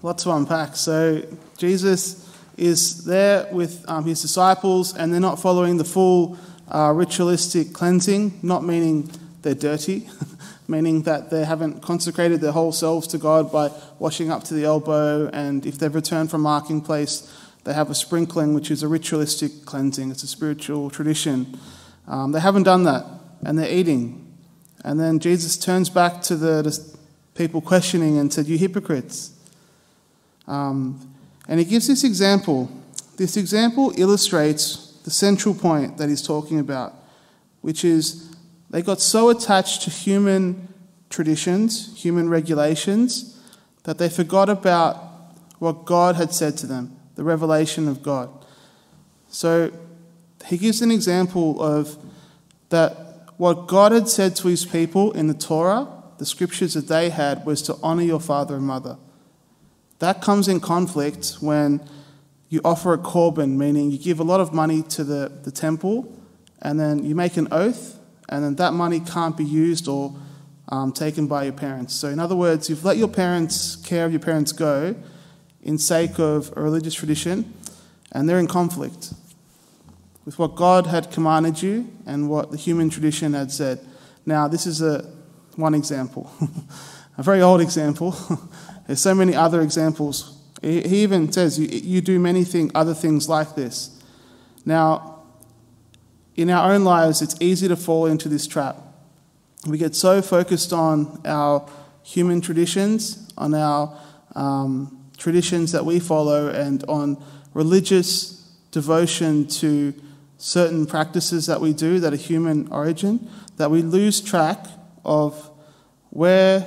Lots to unpack. So, Jesus is there with um, his disciples, and they're not following the full uh, ritualistic cleansing, not meaning they're dirty, meaning that they haven't consecrated their whole selves to God by washing up to the elbow, and if they've returned from marking place, they have a sprinkling, which is a ritualistic cleansing. It's a spiritual tradition. Um, they haven't done that, and they're eating. And then Jesus turns back to the, the people questioning and said, You hypocrites. Um, and he gives this example. This example illustrates the central point that he's talking about, which is they got so attached to human traditions, human regulations, that they forgot about what God had said to them, the revelation of God. So he gives an example of that what God had said to his people in the Torah, the scriptures that they had, was to honor your father and mother. That comes in conflict when you offer a korban, meaning you give a lot of money to the, the temple, and then you make an oath, and then that money can't be used or um, taken by your parents. So, in other words, you've let your parents, care of your parents go in sake of a religious tradition, and they're in conflict with what God had commanded you and what the human tradition had said. Now, this is a, one example, a very old example. There's so many other examples. He even says, You, you do many thing, other things like this. Now, in our own lives, it's easy to fall into this trap. We get so focused on our human traditions, on our um, traditions that we follow, and on religious devotion to certain practices that we do that are human origin, that we lose track of where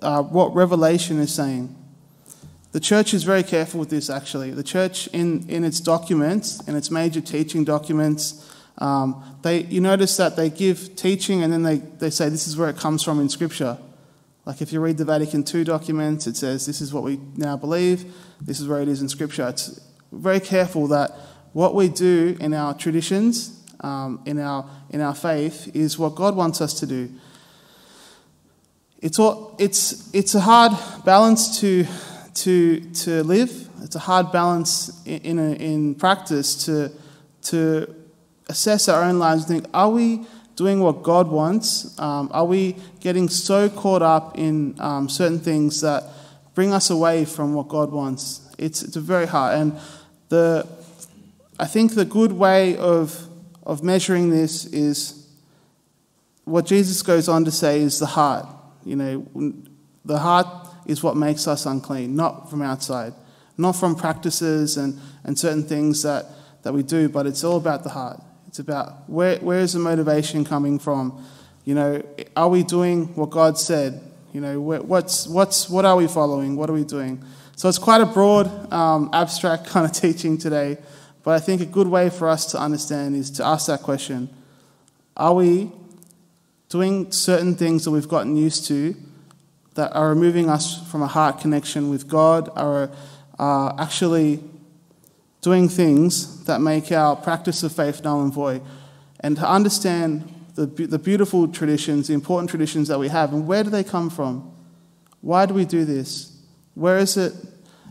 uh, what Revelation is saying. The church is very careful with this, actually. The church, in, in its documents, in its major teaching documents, um, they, you notice that they give teaching and then they, they say this is where it comes from in Scripture. Like if you read the Vatican II documents, it says this is what we now believe, this is where it is in Scripture. It's very careful that what we do in our traditions, um, in, our, in our faith, is what God wants us to do. It's, all, it's, it's a hard balance to, to, to live. It's a hard balance in, in, a, in practice to, to assess our own lives and think, are we doing what God wants? Um, are we getting so caught up in um, certain things that bring us away from what God wants? It's, it's very hard. And the, I think the good way of, of measuring this is what Jesus goes on to say is the heart. You know, the heart is what makes us unclean, not from outside, not from practices and, and certain things that, that we do, but it's all about the heart. It's about where, where is the motivation coming from? You know, are we doing what God said? You know, what's, what's, what are we following? What are we doing? So it's quite a broad, um, abstract kind of teaching today, but I think a good way for us to understand is to ask that question Are we doing certain things that we've gotten used to that are removing us from a heart connection with God, are uh, actually doing things that make our practice of faith null and void. And to understand the, the beautiful traditions, the important traditions that we have, and where do they come from? Why do we do this? Where is it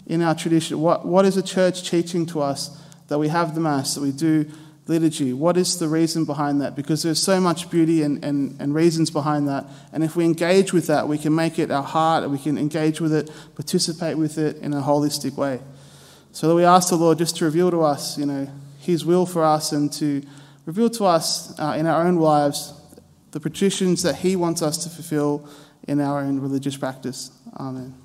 in our tradition? What, what is the church teaching to us that we have the Mass, that we do liturgy. What is the reason behind that? Because there's so much beauty and, and, and reasons behind that. And if we engage with that, we can make it our heart, we can engage with it, participate with it in a holistic way. So that we ask the Lord just to reveal to us, you know, His will for us and to reveal to us uh, in our own lives the petitions that He wants us to fulfill in our own religious practice. Amen.